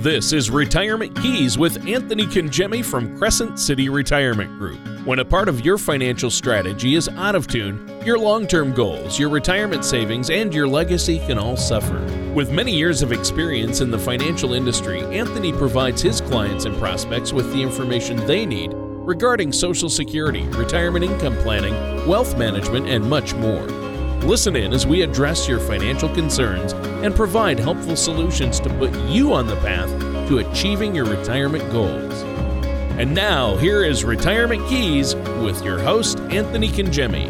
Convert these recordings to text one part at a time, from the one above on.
This is Retirement Keys with Anthony Congemi from Crescent City Retirement Group. When a part of your financial strategy is out of tune, your long term goals, your retirement savings, and your legacy can all suffer. With many years of experience in the financial industry, Anthony provides his clients and prospects with the information they need regarding Social Security, retirement income planning, wealth management, and much more. Listen in as we address your financial concerns and provide helpful solutions to put you on the path to achieving your retirement goals. And now, here is Retirement Keys with your host, Anthony Congemi.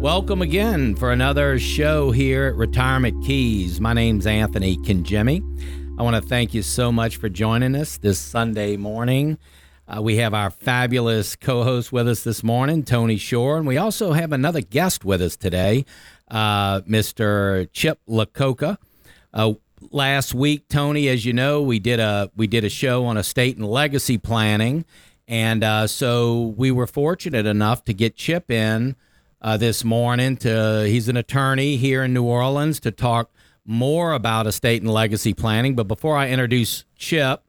Welcome again for another show here at Retirement Keys. My name's Anthony Congemi. I want to thank you so much for joining us this Sunday morning. Uh, we have our fabulous co host with us this morning, Tony Shore, and we also have another guest with us today, uh, Mr. Chip LaCoca. Uh, last week, Tony, as you know, we did a we did a show on estate and legacy planning, and uh, so we were fortunate enough to get Chip in uh, this morning. To he's an attorney here in New Orleans to talk more about estate and legacy planning. But before I introduce Chip,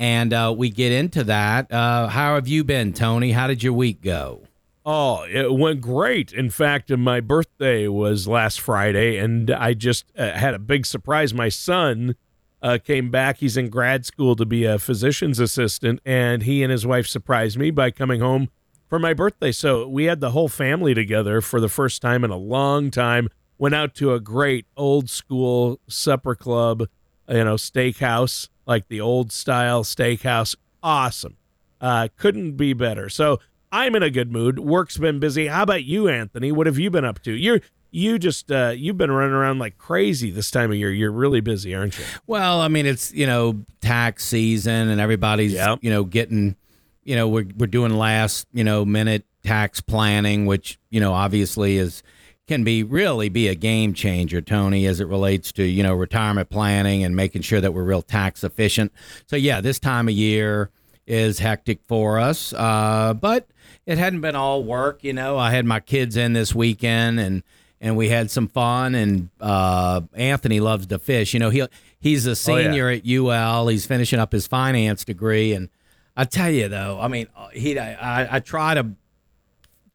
and uh, we get into that. Uh, how have you been, Tony? How did your week go? Oh, it went great. In fact, my birthday was last Friday, and I just uh, had a big surprise. My son uh, came back. He's in grad school to be a physician's assistant, and he and his wife surprised me by coming home for my birthday. So we had the whole family together for the first time in a long time. Went out to a great old school supper club, you know, steakhouse like the old style steakhouse. Awesome. Uh, couldn't be better. So I'm in a good mood. Work's been busy. How about you, Anthony? What have you been up to? You're you just uh, you've been running around like crazy this time of year. You're really busy, aren't you? Well, I mean, it's you know tax season and everybody's yep. you know getting you know we're we're doing last you know minute tax planning, which you know obviously is can be really be a game changer, Tony, as it relates to you know retirement planning and making sure that we're real tax efficient. So yeah, this time of year is hectic for us, uh, but it hadn't been all work. You know, I had my kids in this weekend and and we had some fun. And uh, Anthony loves to fish. You know, he he's a senior oh, yeah. at UL. He's finishing up his finance degree and. I tell you though, I mean, he I, I try to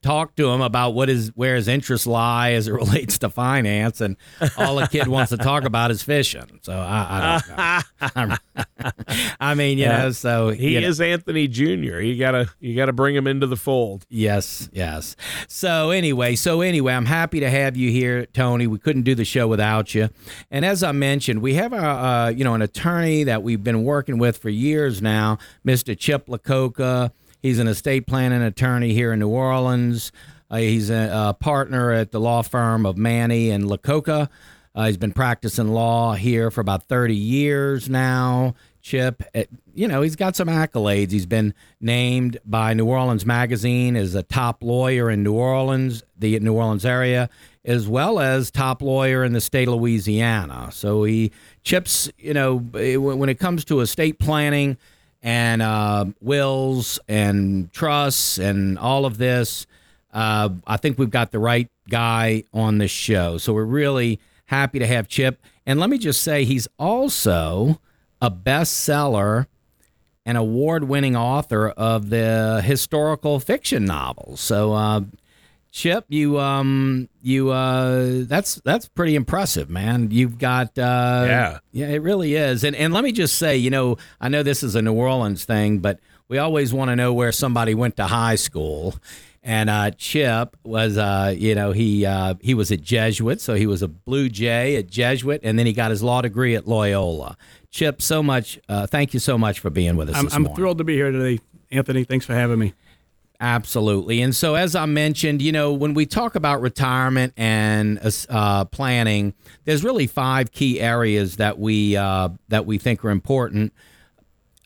talk to him about what is where his interests lie as it relates to finance, and all the kid wants to talk about is fishing. So I, I don't know. I mean, you yeah. know, so he know. is Anthony Jr. You gotta you gotta bring him into the fold. Yes, yes. So anyway, so anyway, I'm happy to have you here, Tony. We couldn't do the show without you. And as I mentioned, we have a uh, you know an attorney that we've been working with for years now, Mr. Chip LaCoca. He's an estate planning attorney here in New Orleans. Uh, he's a, a, partner at the law firm of Manny and LaCoca. Uh, he's been practicing law here for about 30 years now. Chip, uh, you know, he's got some accolades. He's been named by New Orleans Magazine as a top lawyer in New Orleans, the New Orleans area, as well as top lawyer in the state of Louisiana. So he, Chip's, you know, when it comes to estate planning, and uh, wills and trusts and all of this. Uh, I think we've got the right guy on the show. So we're really happy to have Chip. And let me just say, he's also a bestseller and award winning author of the historical fiction novels. So, uh, Chip, you um you uh that's that's pretty impressive, man. You've got uh Yeah. Yeah, it really is. And and let me just say, you know, I know this is a New Orleans thing, but we always want to know where somebody went to high school. And uh, Chip was, uh, you know, he uh, he was a Jesuit, so he was a Blue Jay, a Jesuit, and then he got his law degree at Loyola. Chip, so much, uh, thank you so much for being with us. I'm, I'm thrilled to be here today, Anthony. Thanks for having me. Absolutely. And so, as I mentioned, you know, when we talk about retirement and uh, planning, there's really five key areas that we uh, that we think are important.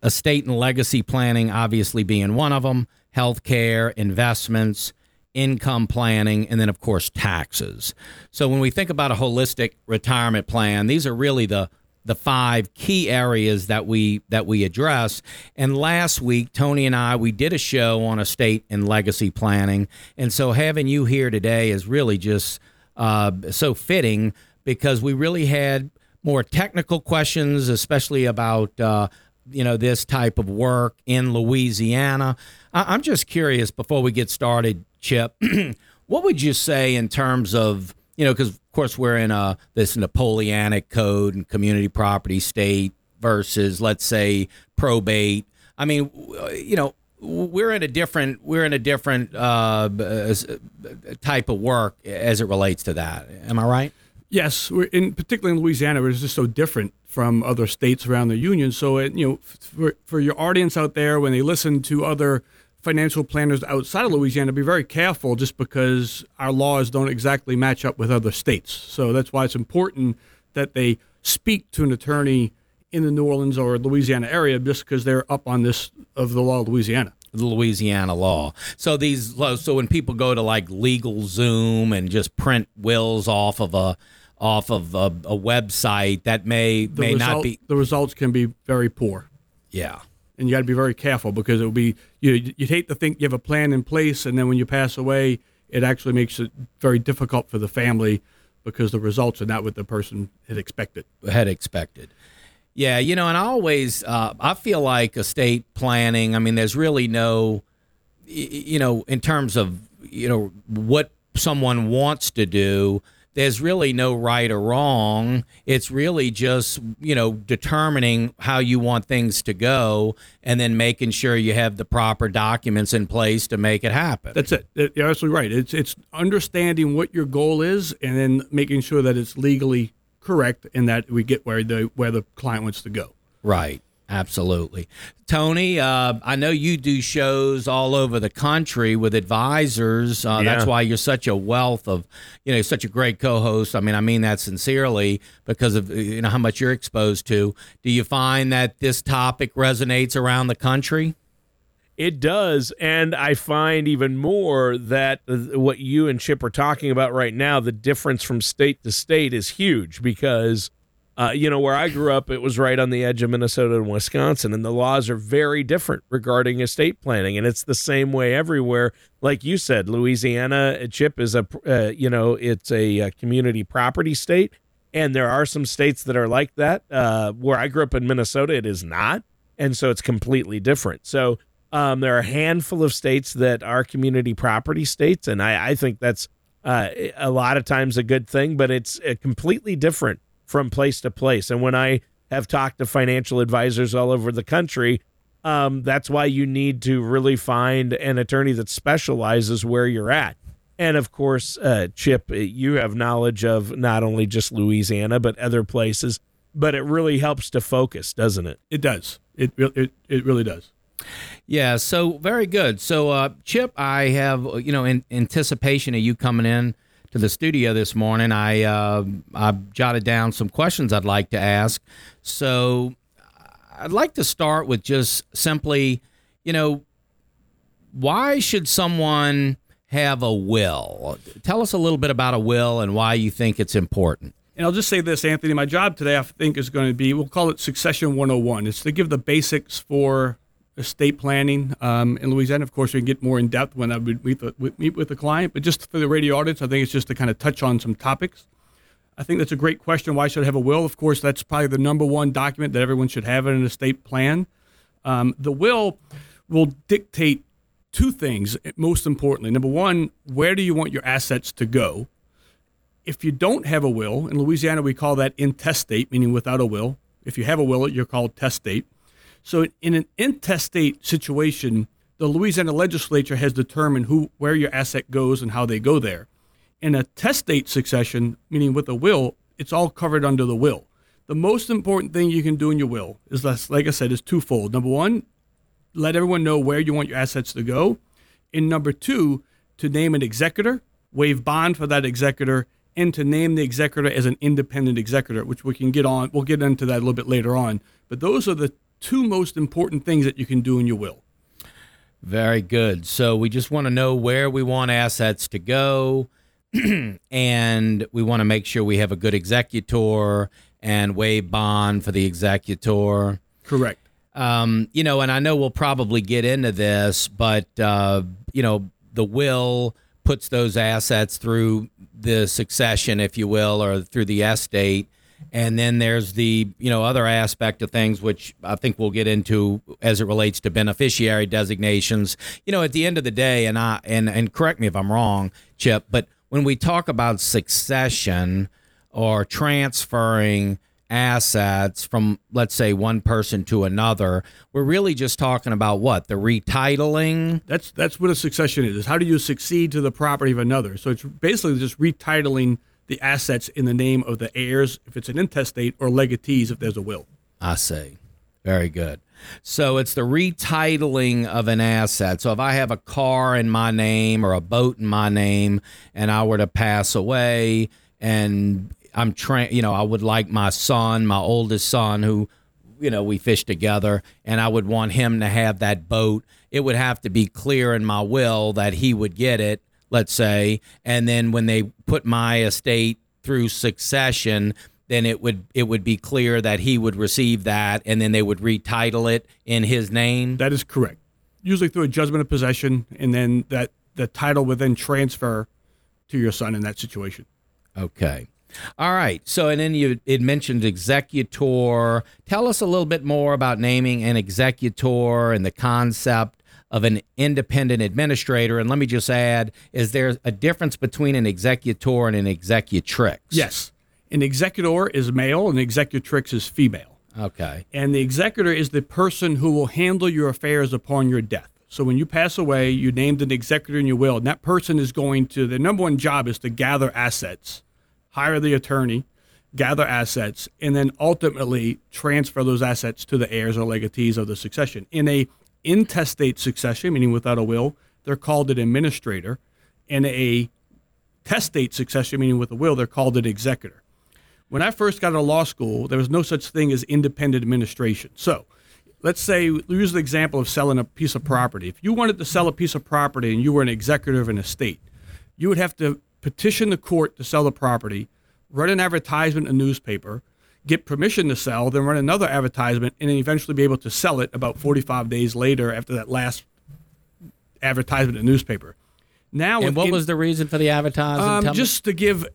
Estate and legacy planning, obviously, being one of them. Healthcare, investments, income planning, and then, of course, taxes. So, when we think about a holistic retirement plan, these are really the the five key areas that we that we address. And last week, Tony and I we did a show on estate and legacy planning, and so having you here today is really just uh, so fitting because we really had more technical questions, especially about uh, you know this type of work in Louisiana. I- I'm just curious before we get started, Chip, what would you say in terms of you know because of course we're in a this Napoleonic code and community property state versus let's say probate. I mean, you know, we're in a different we're in a different uh, uh, uh, type of work as it relates to that. Am I right? Yes, we're in particularly in Louisiana, we're just so different from other states around the union. So, it, you know, for, for your audience out there, when they listen to other financial planners outside of Louisiana, be very careful just because our laws don't exactly match up with other states. So that's why it's important that they speak to an attorney in the New Orleans or Louisiana area, just because they're up on this of the law of Louisiana. the Louisiana law. So these so when people go to like Legal Zoom and just print wills off of a off of a, a website that may The may not be the results can be very poor. yeah. And you got to be very careful because it will be you. You'd hate to think you have a plan in place, and then when you pass away, it actually makes it very difficult for the family because the results are not what the person had expected. had expected. Yeah, you know, and I always uh, I feel like estate planning. I mean, there's really no, you know, in terms of you know what someone wants to do. There's really no right or wrong. It's really just you know determining how you want things to go, and then making sure you have the proper documents in place to make it happen. That's it. You're absolutely right. It's it's understanding what your goal is, and then making sure that it's legally correct, and that we get where the where the client wants to go. Right. Absolutely. Tony, uh, I know you do shows all over the country with advisors. Uh, That's why you're such a wealth of, you know, such a great co-host. I mean, I mean that sincerely because of you know how much you're exposed to. Do you find that this topic resonates around the country? It does, and I find even more that what you and Chip are talking about right now, the difference from state to state is huge because, uh, you know, where I grew up, it was right on the edge of Minnesota and Wisconsin, and the laws are very different regarding estate planning, and it's the same way everywhere. Like you said, Louisiana, uh, Chip is a, uh, you know, it's a, uh community property state, and there are some states that are like that. Uh, where I grew up in Minnesota, it is not, and so it's completely different. So um, there are a handful of states that are community property states, and I, I think that's uh, a lot of times a good thing, but it's completely different from place to place. And when I have talked to financial advisors all over the country, um, that's why you need to really find an attorney that specializes where you're at. And of course, uh, Chip, you have knowledge of not only just Louisiana, but other places. But it really helps to focus, doesn't it? It does. It it it really does. Yeah, so very good. So, uh, Chip, I have you know in anticipation of you coming in to the studio this morning, I uh, I jotted down some questions I'd like to ask. So, I'd like to start with just simply, you know, why should someone have a will? Tell us a little bit about a will and why you think it's important. And I'll just say this, Anthony. My job today, I think, is going to be we'll call it Succession 101. It's to give the basics for estate planning um, in Louisiana. Of course, we can get more in depth when I would meet, the, meet with the client, but just for the radio audience, I think it's just to kind of touch on some topics. I think that's a great question. Why should I have a will? Of course, that's probably the number one document that everyone should have in an estate plan. Um, the will will dictate two things, most importantly. Number one, where do you want your assets to go? If you don't have a will, in Louisiana we call that intestate, meaning without a will. If you have a will, you're called testate. So in an intestate situation, the Louisiana legislature has determined who where your asset goes and how they go there. In a testate succession, meaning with a will, it's all covered under the will. The most important thing you can do in your will is, less- like I said, is twofold. Number one, let everyone know where you want your assets to go. And number two, to name an executor, waive bond for that executor, and to name the executor as an independent executor, which we can get on. We'll get into that a little bit later on. But those are the two most important things that you can do in your will. Very good. So we just want to know where we want assets to go, and we want to make sure we have a good executor and waive bond for the executor. Correct. Um, you know, and I know we'll probably get into this, but uh, you know, the will puts those assets through the succession, if you will, or through the estate, And then there's the you know other aspect of things which I think we'll get into as it relates to beneficiary designations. You know, at the end of the day, and I and and correct me if I'm wrong, Chip, but when we talk about succession or transferring assets from let's say one person to another we're really just talking about what the retitling That's that's what a succession is. is How do you succeed to the property of another? So it's basically just retitling the assets in the name of the heirs if it's an intestate or legatees if there's a will. I see. Very good. So it's the retitling of an asset. So if I have a car in my name or a boat in my name and I were to pass away and I'm trying, you know, I would like my son, my oldest son who you know, we fish together and I would want him to have that boat. It would have to be clear in my will that he would get it, let's say, and then when they put my estate through succession, then it would it would be clear that he would receive that and then they would retitle it in his name. That is correct. Usually through a judgment of possession, and then that the title would then transfer to your son in that situation. Okay. All right. So, and then you it mentioned executor. Tell us a little bit more about naming an executor and the concept of an independent administrator. And let me just add: is there a difference between an executor and an executrix? Yes, an executor is male, and executrix is female. Okay. And the executor is the person who will handle your affairs upon your death. So when you pass away, you named an executor in your will, and that person is going to, their number one job is to gather assets, hire the attorney, gather assets, and then ultimately transfer those assets to the heirs or legatees of the succession. In a intestate succession, meaning without a will, they're called an administrator. and a testate succession, meaning with a will, they're called an executor. When I first got of law school, there was no such thing as independent administration. So, let's say we use the example of selling a piece of property. If you wanted to sell a piece of property and you were an executor of an estate, you would have to petition the court to sell the property, run an advertisement in a newspaper, get permission to sell, then run another advertisement, and then eventually be able to sell it about 45 days later after that last advertisement in the newspaper. Now, And what was the reason for the advertising? um, Tell me- just to give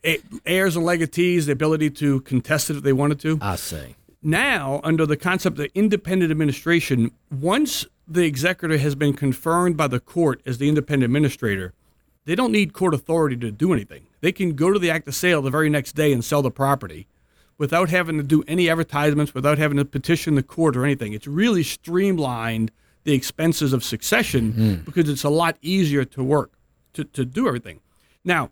heirs and legatees the ability to contest it if they wanted to. I see. Now, under the concept of independent administration, once the executor has been confirmed by the court as the independent administrator, they don't need court authority to do anything. They can go to the act of sale the very next day and sell the property without having to do any advertisements, without having to petition the court or anything. It's really streamlined the expenses of succession hmm. because it's a lot easier to work to, to do everything. Now,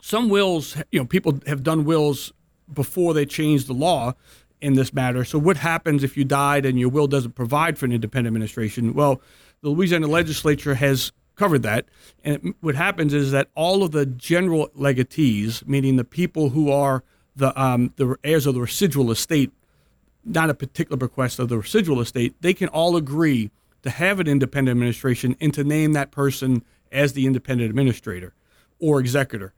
some wills, you know, people have done wills before they changed the law in this matter. So, what happens if you died and your will doesn't provide for an independent administration? Well, the Louisiana legislature has covered that. And it, what happens is that all of the general legatees, meaning the people who are the um, the heirs of the residual estate, not a particular bequest of the residual estate, they can all agree to have an independent administration and to name that person as the independent administrator or executor.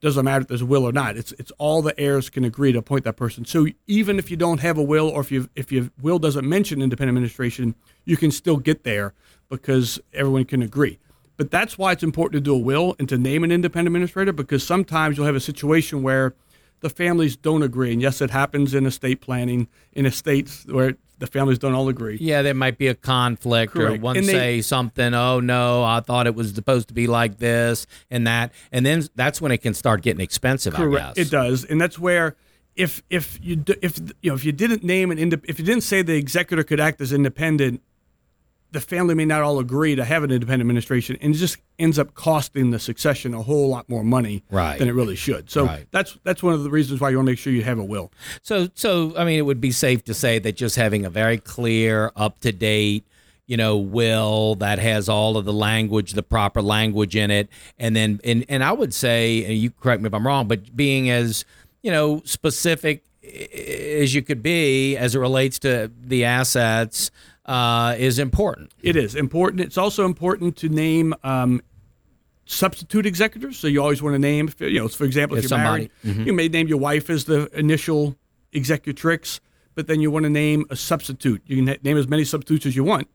Doesn't matter if there's a will or not. It's it's all the heirs can agree to appoint that person. So even if you don't have a will or if you if your will doesn't mention independent administration, you can still get there because everyone can agree. But that's why it's important to do a will and to name an independent administrator because sometimes you'll have a situation where the families don't agree. And yes, it happens in estate planning in estates where the families don't all agree. Yeah, there might be a conflict or one they- say something, oh no, I thought it was supposed to be like this and that. And then that's when it can start getting expensive, I Correct. guess. It does, and that's where if if you if you know if you didn't name an inde- if you didn't say the executor could act as independent, the family may not all agree to have an independent administration, and it just ends up costing the succession a whole lot more money Right. than it really should. So Right. that's that's one of the reasons why you want to make sure you have a will. So, so I mean, it would be safe to say that just having a very clear, up to date, you know, will that has all of the language, the proper language in it, and then, and and I would say, and you correct me if I'm wrong, but being as you know specific eh, as you could be as it relates to the assets uh, is important. It is important. It's also important to name um, substitute executors. So you always want to name, you know, for example, if, If you're somebody- married, you may name your wife as the initial executrix, but then you want to name a substitute. You can name as many substitutes as you want,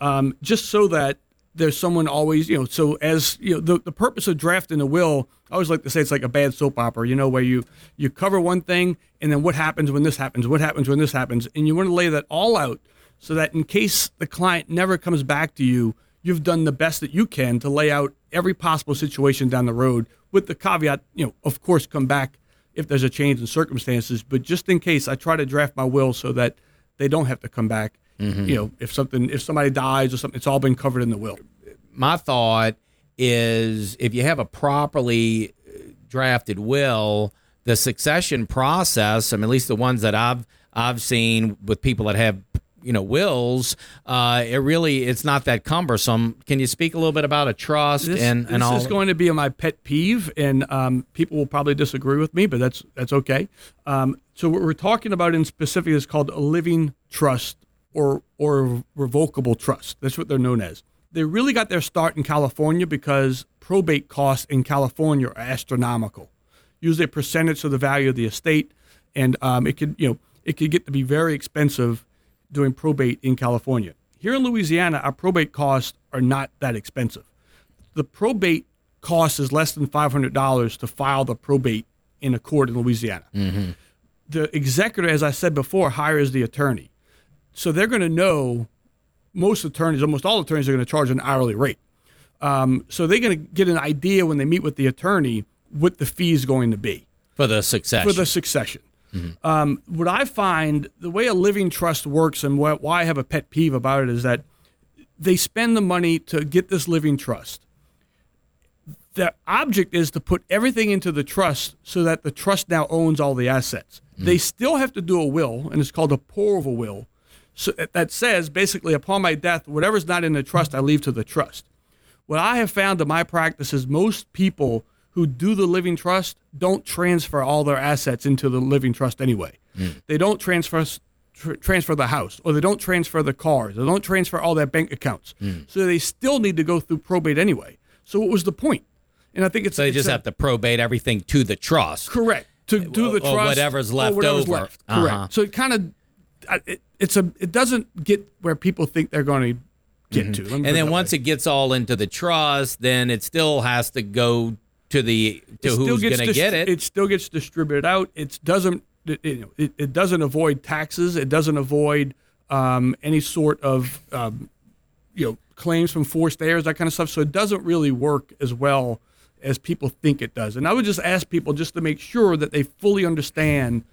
um, just so that there's someone always, you know, so as you know, the, the purpose of drafting a will, I always like to say it's like a bad soap opera, you know, where you you cover one thing and then what happens when this happens, what happens when this happens, and you want to lay that all out so that in case the client never comes back to you, you've done the best that you can to lay out every possible situation down the road with the caveat, you know, of course come back if there's a change in circumstances, but just in case I try to draft my will so that they don't have to come back. You know, if something if somebody dies or something, it's all been covered in the will. my thought is if you have a properly uh, drafted will, the succession process, I mean, at least the ones that I've I've seen with people that have you know wills, uh, it really it's not that cumbersome. Can you speak a little bit about a trust This, and and this all? is going to be my pet peeve, and um, people will probably disagree with me, but that's that's okay. Um, so what we're talking about in specific is called a living trust or or revocable trust. That's what they're known as. They really got their start in California because probate costs in California are astronomical. Usually a percentage of the value of the estate, and um, it could you know it could get to be very expensive doing probate in California. Here in Louisiana, our probate costs are not that expensive the probate cost is less than five hundred dollars to file the probate in a court in Louisiana. The executor, as I said before, hires the attorney, so they're going to know. Most attorneys, almost all attorneys, are going to charge an hourly rate. Um, so they're going to get an idea when they meet with the attorney what the fee is going to be for the succession. for the succession. Mm-hmm. Um, what I find, the way a living trust works, and what, why I have a pet peeve about it, is that they spend the money to get this living trust. The object is to put everything into the trust so that the trust now owns all the assets. Mm-hmm. They still have to do a will, and it's called a pour-over will. So uh, that says basically, upon my death, whatever's not in the trust, I leave to the trust. What I have found in my practice is most people who do the living trust don't transfer all their assets into the living trust anyway. They don't transfer tr- transfer the house, or they don't transfer the cars, they don't transfer all their bank accounts. So they still need to go through probate anyway. So what was the point? And I think it's so they it's just a- have to probate everything to the trust. correct to do the or trust whatever's left whatever's over. left. Correct. Uh-huh. So it kind of it, it's a it doesn't get where people think they're going to get to. Mm-hmm. And then once way. it gets all into the trust, then it still has to go to the to who's going to get it. It still gets distributed out. It doesn't. It, it, it- it doesn't avoid taxes. It doesn't avoid um, any sort of um, you know claims from forced heirs, that kind of stuff. So it doesn't really work as well as people think it does. And I would just ask people just to make sure that they fully understand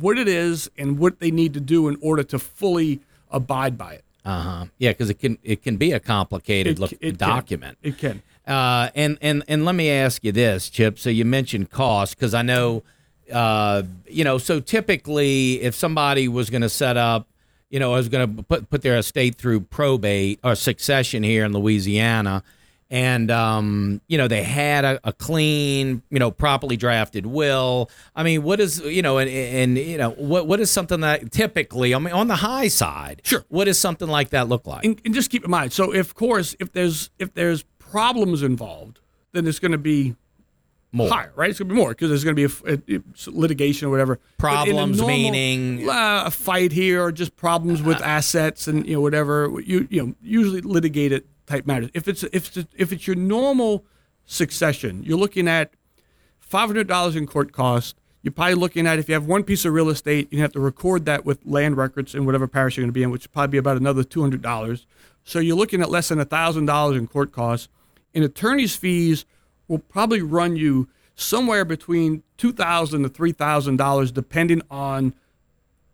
what it is and what they need to do in order to fully abide by it. Uh huh. Yeah, because it can it can be a complicated It- look, it can. document. It can. Uh, and and and let me ask you this, Chip. So you mentioned cost because I know, uh, you know, so typically if somebody was going to set up, you know, was going to put put their estate through probate or succession here in Louisiana, and um, you know they had a, a clean, you know, properly drafted will. I mean, what is you know, and, and you know, what what is something that typically, I mean, on the high side, Sure. what does something like that look like? and, and just keep in mind. So, of course, if there's if there's problems involved, then it's going to be More. higher, right? It's going to be more because there's going to be a, a- a litigation or whatever. But in a Problems meaning- uh, a fight here or just problems with assets and you know whatever. You you know usually litigated type matters. If it's if it's, if it's your normal succession, you're looking at five hundred dollars in court costs. You're probably looking at if you have one piece of real estate, you have to record that with land records in whatever parish you're going to be in, which would probably be about another two hundred dollars. So you're looking at less than thousand dollars in court costs. And attorney's fees will probably run you somewhere between two thousand to three thousand dollars, depending on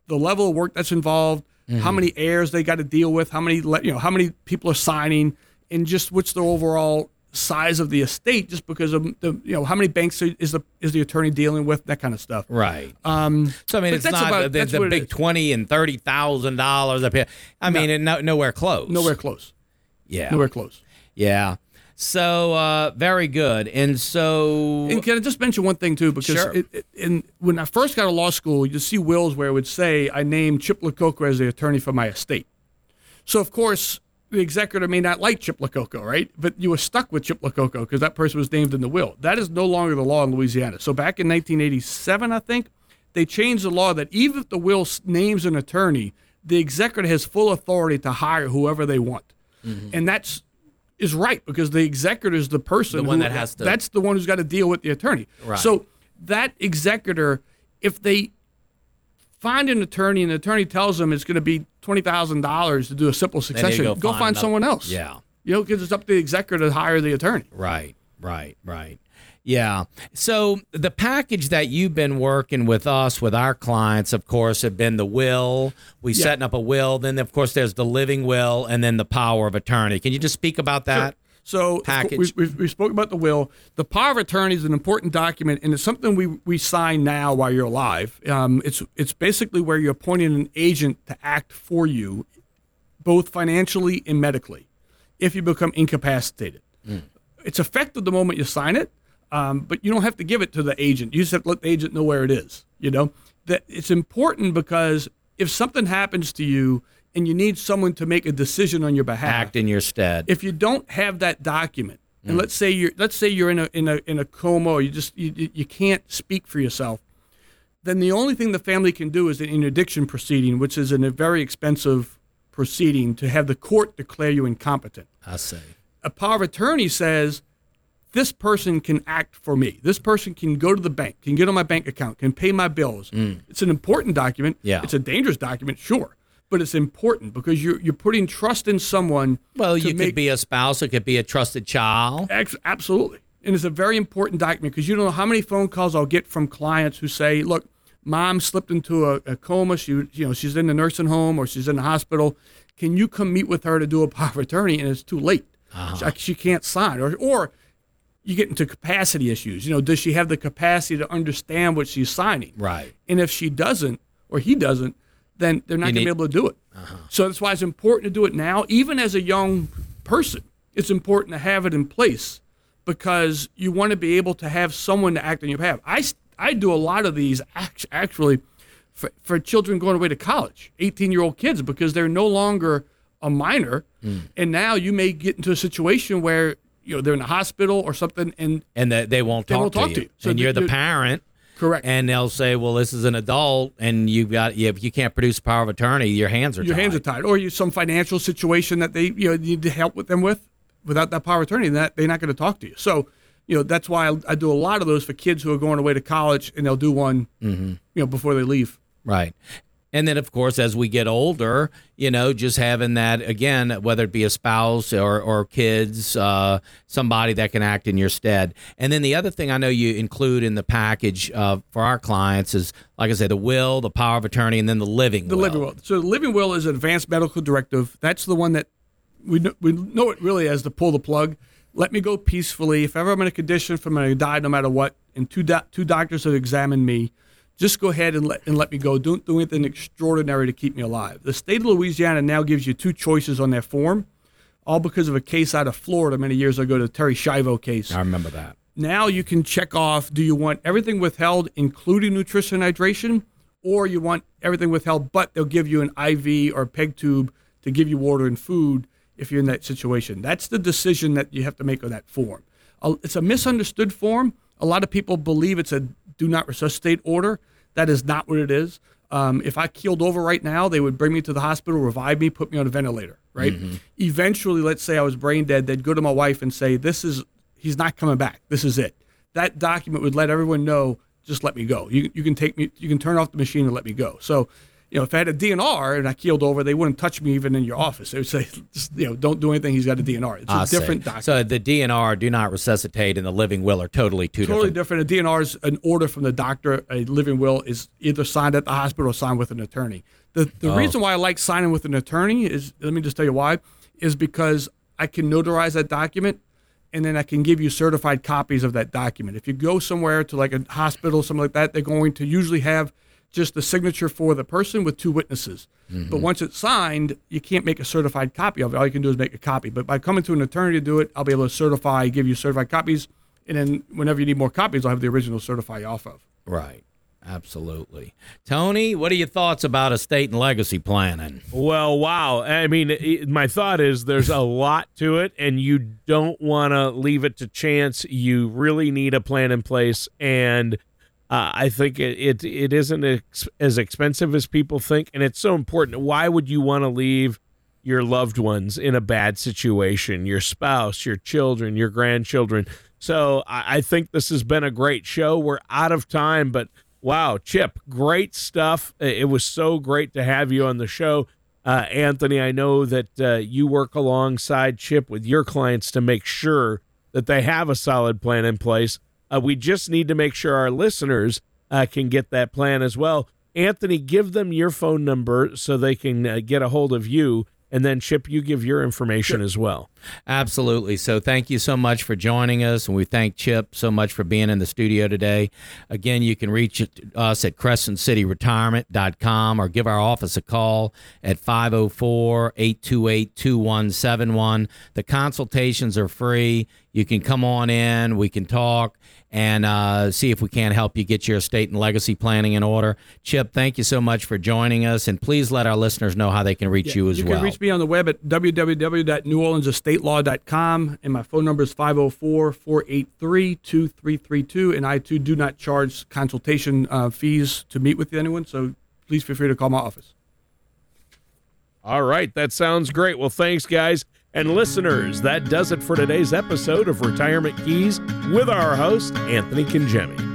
the level of work that's involved, how many heirs they got to deal with, how many you know how many people are signing, and just what's the overall size of the estate. Just because of the you know how many banks is the is the attorney dealing with, that kind of stuff. Right. Um, So I mean, it's not about- the, the big twenty and thirty thousand dollars up here. I mean, it, no, nowhere close. nowhere close. Yeah. Nowhere close. Yeah. So uh, very good. And so And can I just mention one thing too? Because Sure. it, it, in, when I first got to law school, you see wills where it would say I named Chip Lococo as the attorney for my estate. So of course the executor may not like Chip Lococo, right? But you were stuck with Chip Lococo because that person was named in the will. That is no longer the law in Louisiana. So back in 1987, I think they changed the law that even if the will names an attorney, the executor has full authority to hire whoever they want, and that's is right because the executor is the person The one who- that has to- That's the one who's got to deal with the attorney. Right. So that executor, if they find an attorney and the attorney tells them it's going to be twenty thousand dollars to do a simple succession, go go, find find, someone else. Yeah. You know, because it's up to the executor to hire the attorney. Right, right, right. Yeah. So the package that you've been working with us, with our clients, of course, have been the will. We Yeah. setting up a will. Then, of course, there's the living will, and then the power of attorney. Can you just speak about that? So Package. We, we, we spoke about the will. The power of attorney is an important document, and it's something we, we sign now while you're alive. Um, it's it's basically where you're appointing an agent to act for you, both financially and medically, if you become incapacitated. It's effective the moment you sign it, um, but you don't have to give it to the agent. You just have to let the agent know where it is. You know that it's important because if something happens to you and you need someone to make a decision on your behalf, Act in your stead. if you don't have that document, and let's say you're let's say you're in a in a in a coma, you just you, you- can't speak for yourself, then the only thing the family can do is an interdiction proceeding, which is a very expensive proceeding to have the court declare you incompetent. I say. A power of attorney says this person can act for me. This person can go to the bank, can get on my bank account, can pay my bills. Mm. It's an important document. Yeah. It's a dangerous document, sure. But it's important because you're you're putting trust in someone. Well, you make- could be a spouse. It could be a trusted child. Ex- absolutely. And it's a very important document because you don't know how many phone calls I'll get from clients who say, look, mom slipped into a, a coma. She, you know, she's in the nursing home or she's in the hospital. Can you come meet with her to do a power of attorney? And it's too late. Uh-huh. She, she can't sign. Or, or you get into capacity issues. You know, does she have the capacity to understand what she's signing? Right. And if she doesn't, or he doesn't, then they're not going to be able to do it. Uh-huh. So that's why it's important to do it now, even as a young person. It's important to have it in place because you want to be able to have someone to act on your behalf. I, I do a lot of these act- actually for, for children going away to college, 18 year old kids, because they're no longer a minor. Hmm. And now you may get into a situation where you know they're in a hospital or something, and And that they won't They talk, won't to, talk you. to you. So and the- you're the the- parent. correct. And they'll say, "Well, this is an adult, and you've got if you can't produce power of attorney, your hands are your tied. hands are tied, or you some financial situation that they you know need to help with them with. Without that power of attorney, that they're not going to talk to you. So, you know that's why I, I do a lot of those for kids who are going away to college, and they'll do one, mm-hmm. you know, before they leave. Right. And then, of course, as we get older, you know, just having that again, whether it be a spouse or, or kids, uh, somebody that can act in your stead. And then the other thing I know you include in the package uh, for our clients is, like I said, the will, the power of attorney, and then the living The will. living will. So the living will is an advanced medical directive. That's the one that we know, we know it really as to pull the plug. Let me go peacefully. If ever I'm in a condition for me to die, no matter what, and two do- two doctors have examined me, just go ahead and let and let me go. Don't do anything extraordinary to keep me alive. The state of Louisiana now gives you two choices on that form, all because of a case out of Florida many years ago, the Terri Schiavo case I remember that. now you can check off do you want everything withheld including nutrition and hydration or you want everything withheld but they'll give you an iv or a peg tube to give you water and food if you're in that situation that's the decision that you have to make on that form Uh, it's a misunderstood form a lot of people believe it's a do not resuscitate order that is not what it is um, if I keeled over right now, they would bring me to the hospital, revive me, put me on a ventilator. Right. Eventually, let's say I was brain dead, they'd go to my wife and say, "This is he's not coming back. This is it." That document would let everyone know, just let me go. You, you can take me, you can turn off the machine and let me go. So, you know, if I had a DNR and I keeled over, they wouldn't touch me even in your office. They would say, just, you know, don't do anything. He's got a DNR. It's a ah, I see. different document. So the DNR, do not resuscitate, and the living will are totally two totally different. Totally different. A DNR is an order from the doctor. A living will is either signed at the hospital or signed with an attorney. The the Oh. reason why I like signing with an attorney is let me just tell you why is because I can notarize that document and then I can give you certified copies of that document. If you go somewhere to like a hospital, something like that, they're going to usually have just the signature for the person with two witnesses. But mm-hmm. once it's signed, you can't make a certified copy of it. All you can do is make a copy. But by coming to an attorney to do it, I'll be able to certify, give you certified copies, and then whenever you need more copies, I'll have the original certify you off of. Right. Absolutely. Tony, what are your thoughts about estate and legacy planning? Well, wow. I mean, it, my thought is there's a lot to it, and you don't want to leave it to chance. You really need a plan in place, and uh, I think it it, it isn't as expensive as people think, and it's so important. Why would you want to leave your loved ones in a bad situation, your spouse, your children, your grandchildren. So I, I think this has been a great show. We're out of time, but wow, Chip, great stuff. It was so great to have you on the show. Uh, Anthony, I know that uh, you work alongside Chip with your clients to make sure that they have a solid plan in place. Uh, we just need to make sure our listeners uh, can get that plan as well. Anthony, give them your phone number so they can uh, get a hold of you and then Chip, you give your information sure. as well. Absolutely. So thank you so much for joining us, and we thank Chip so much for being in the studio today. Again, you can reach us at crescentcityretirement.com or give our office a call at 504-828-2171. The consultations are free. You can come on in. We can talk and uh, see if we can't help you get your estate and legacy planning in order. Chip, thank you so much for joining us, and please let our listeners know how they can reach yeah, you as you well. You can reach me on the web at www.neworleansestatelaw.com, and my phone number is 504-483-2332, and I too do not charge consultation uh, fees to meet with anyone, so please feel free to call my office. All right, that sounds great. Well, thanks, guys. And listeners, that does it for today's episode of Retirement Keys with our host, Anthony Congemi.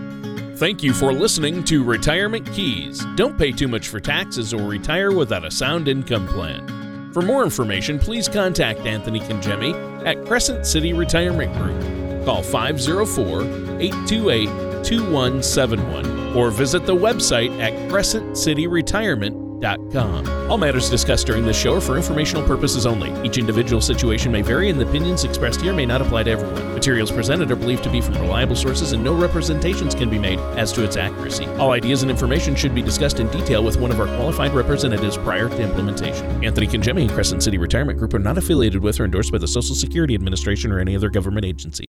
Thank you for listening to Retirement Keys. Don't pay too much for taxes or retire without a sound income plan. For more information, please contact Anthony Congemi at Crescent City Retirement Group. Call 504 828 2171 or visit the website at crescentcityretirement.com all matters discussed during this show are for informational purposes only. Each individual situation may vary, and the opinions expressed here may not apply to everyone. Materials presented are believed to be from reliable sources, and no representations can be made as to its accuracy. All ideas and information should be discussed in detail with one of our qualified representatives prior to implementation. Anthony Congemi and Crescent City Retirement Group are not affiliated with or endorsed by the Social Security Administration or any other government agency.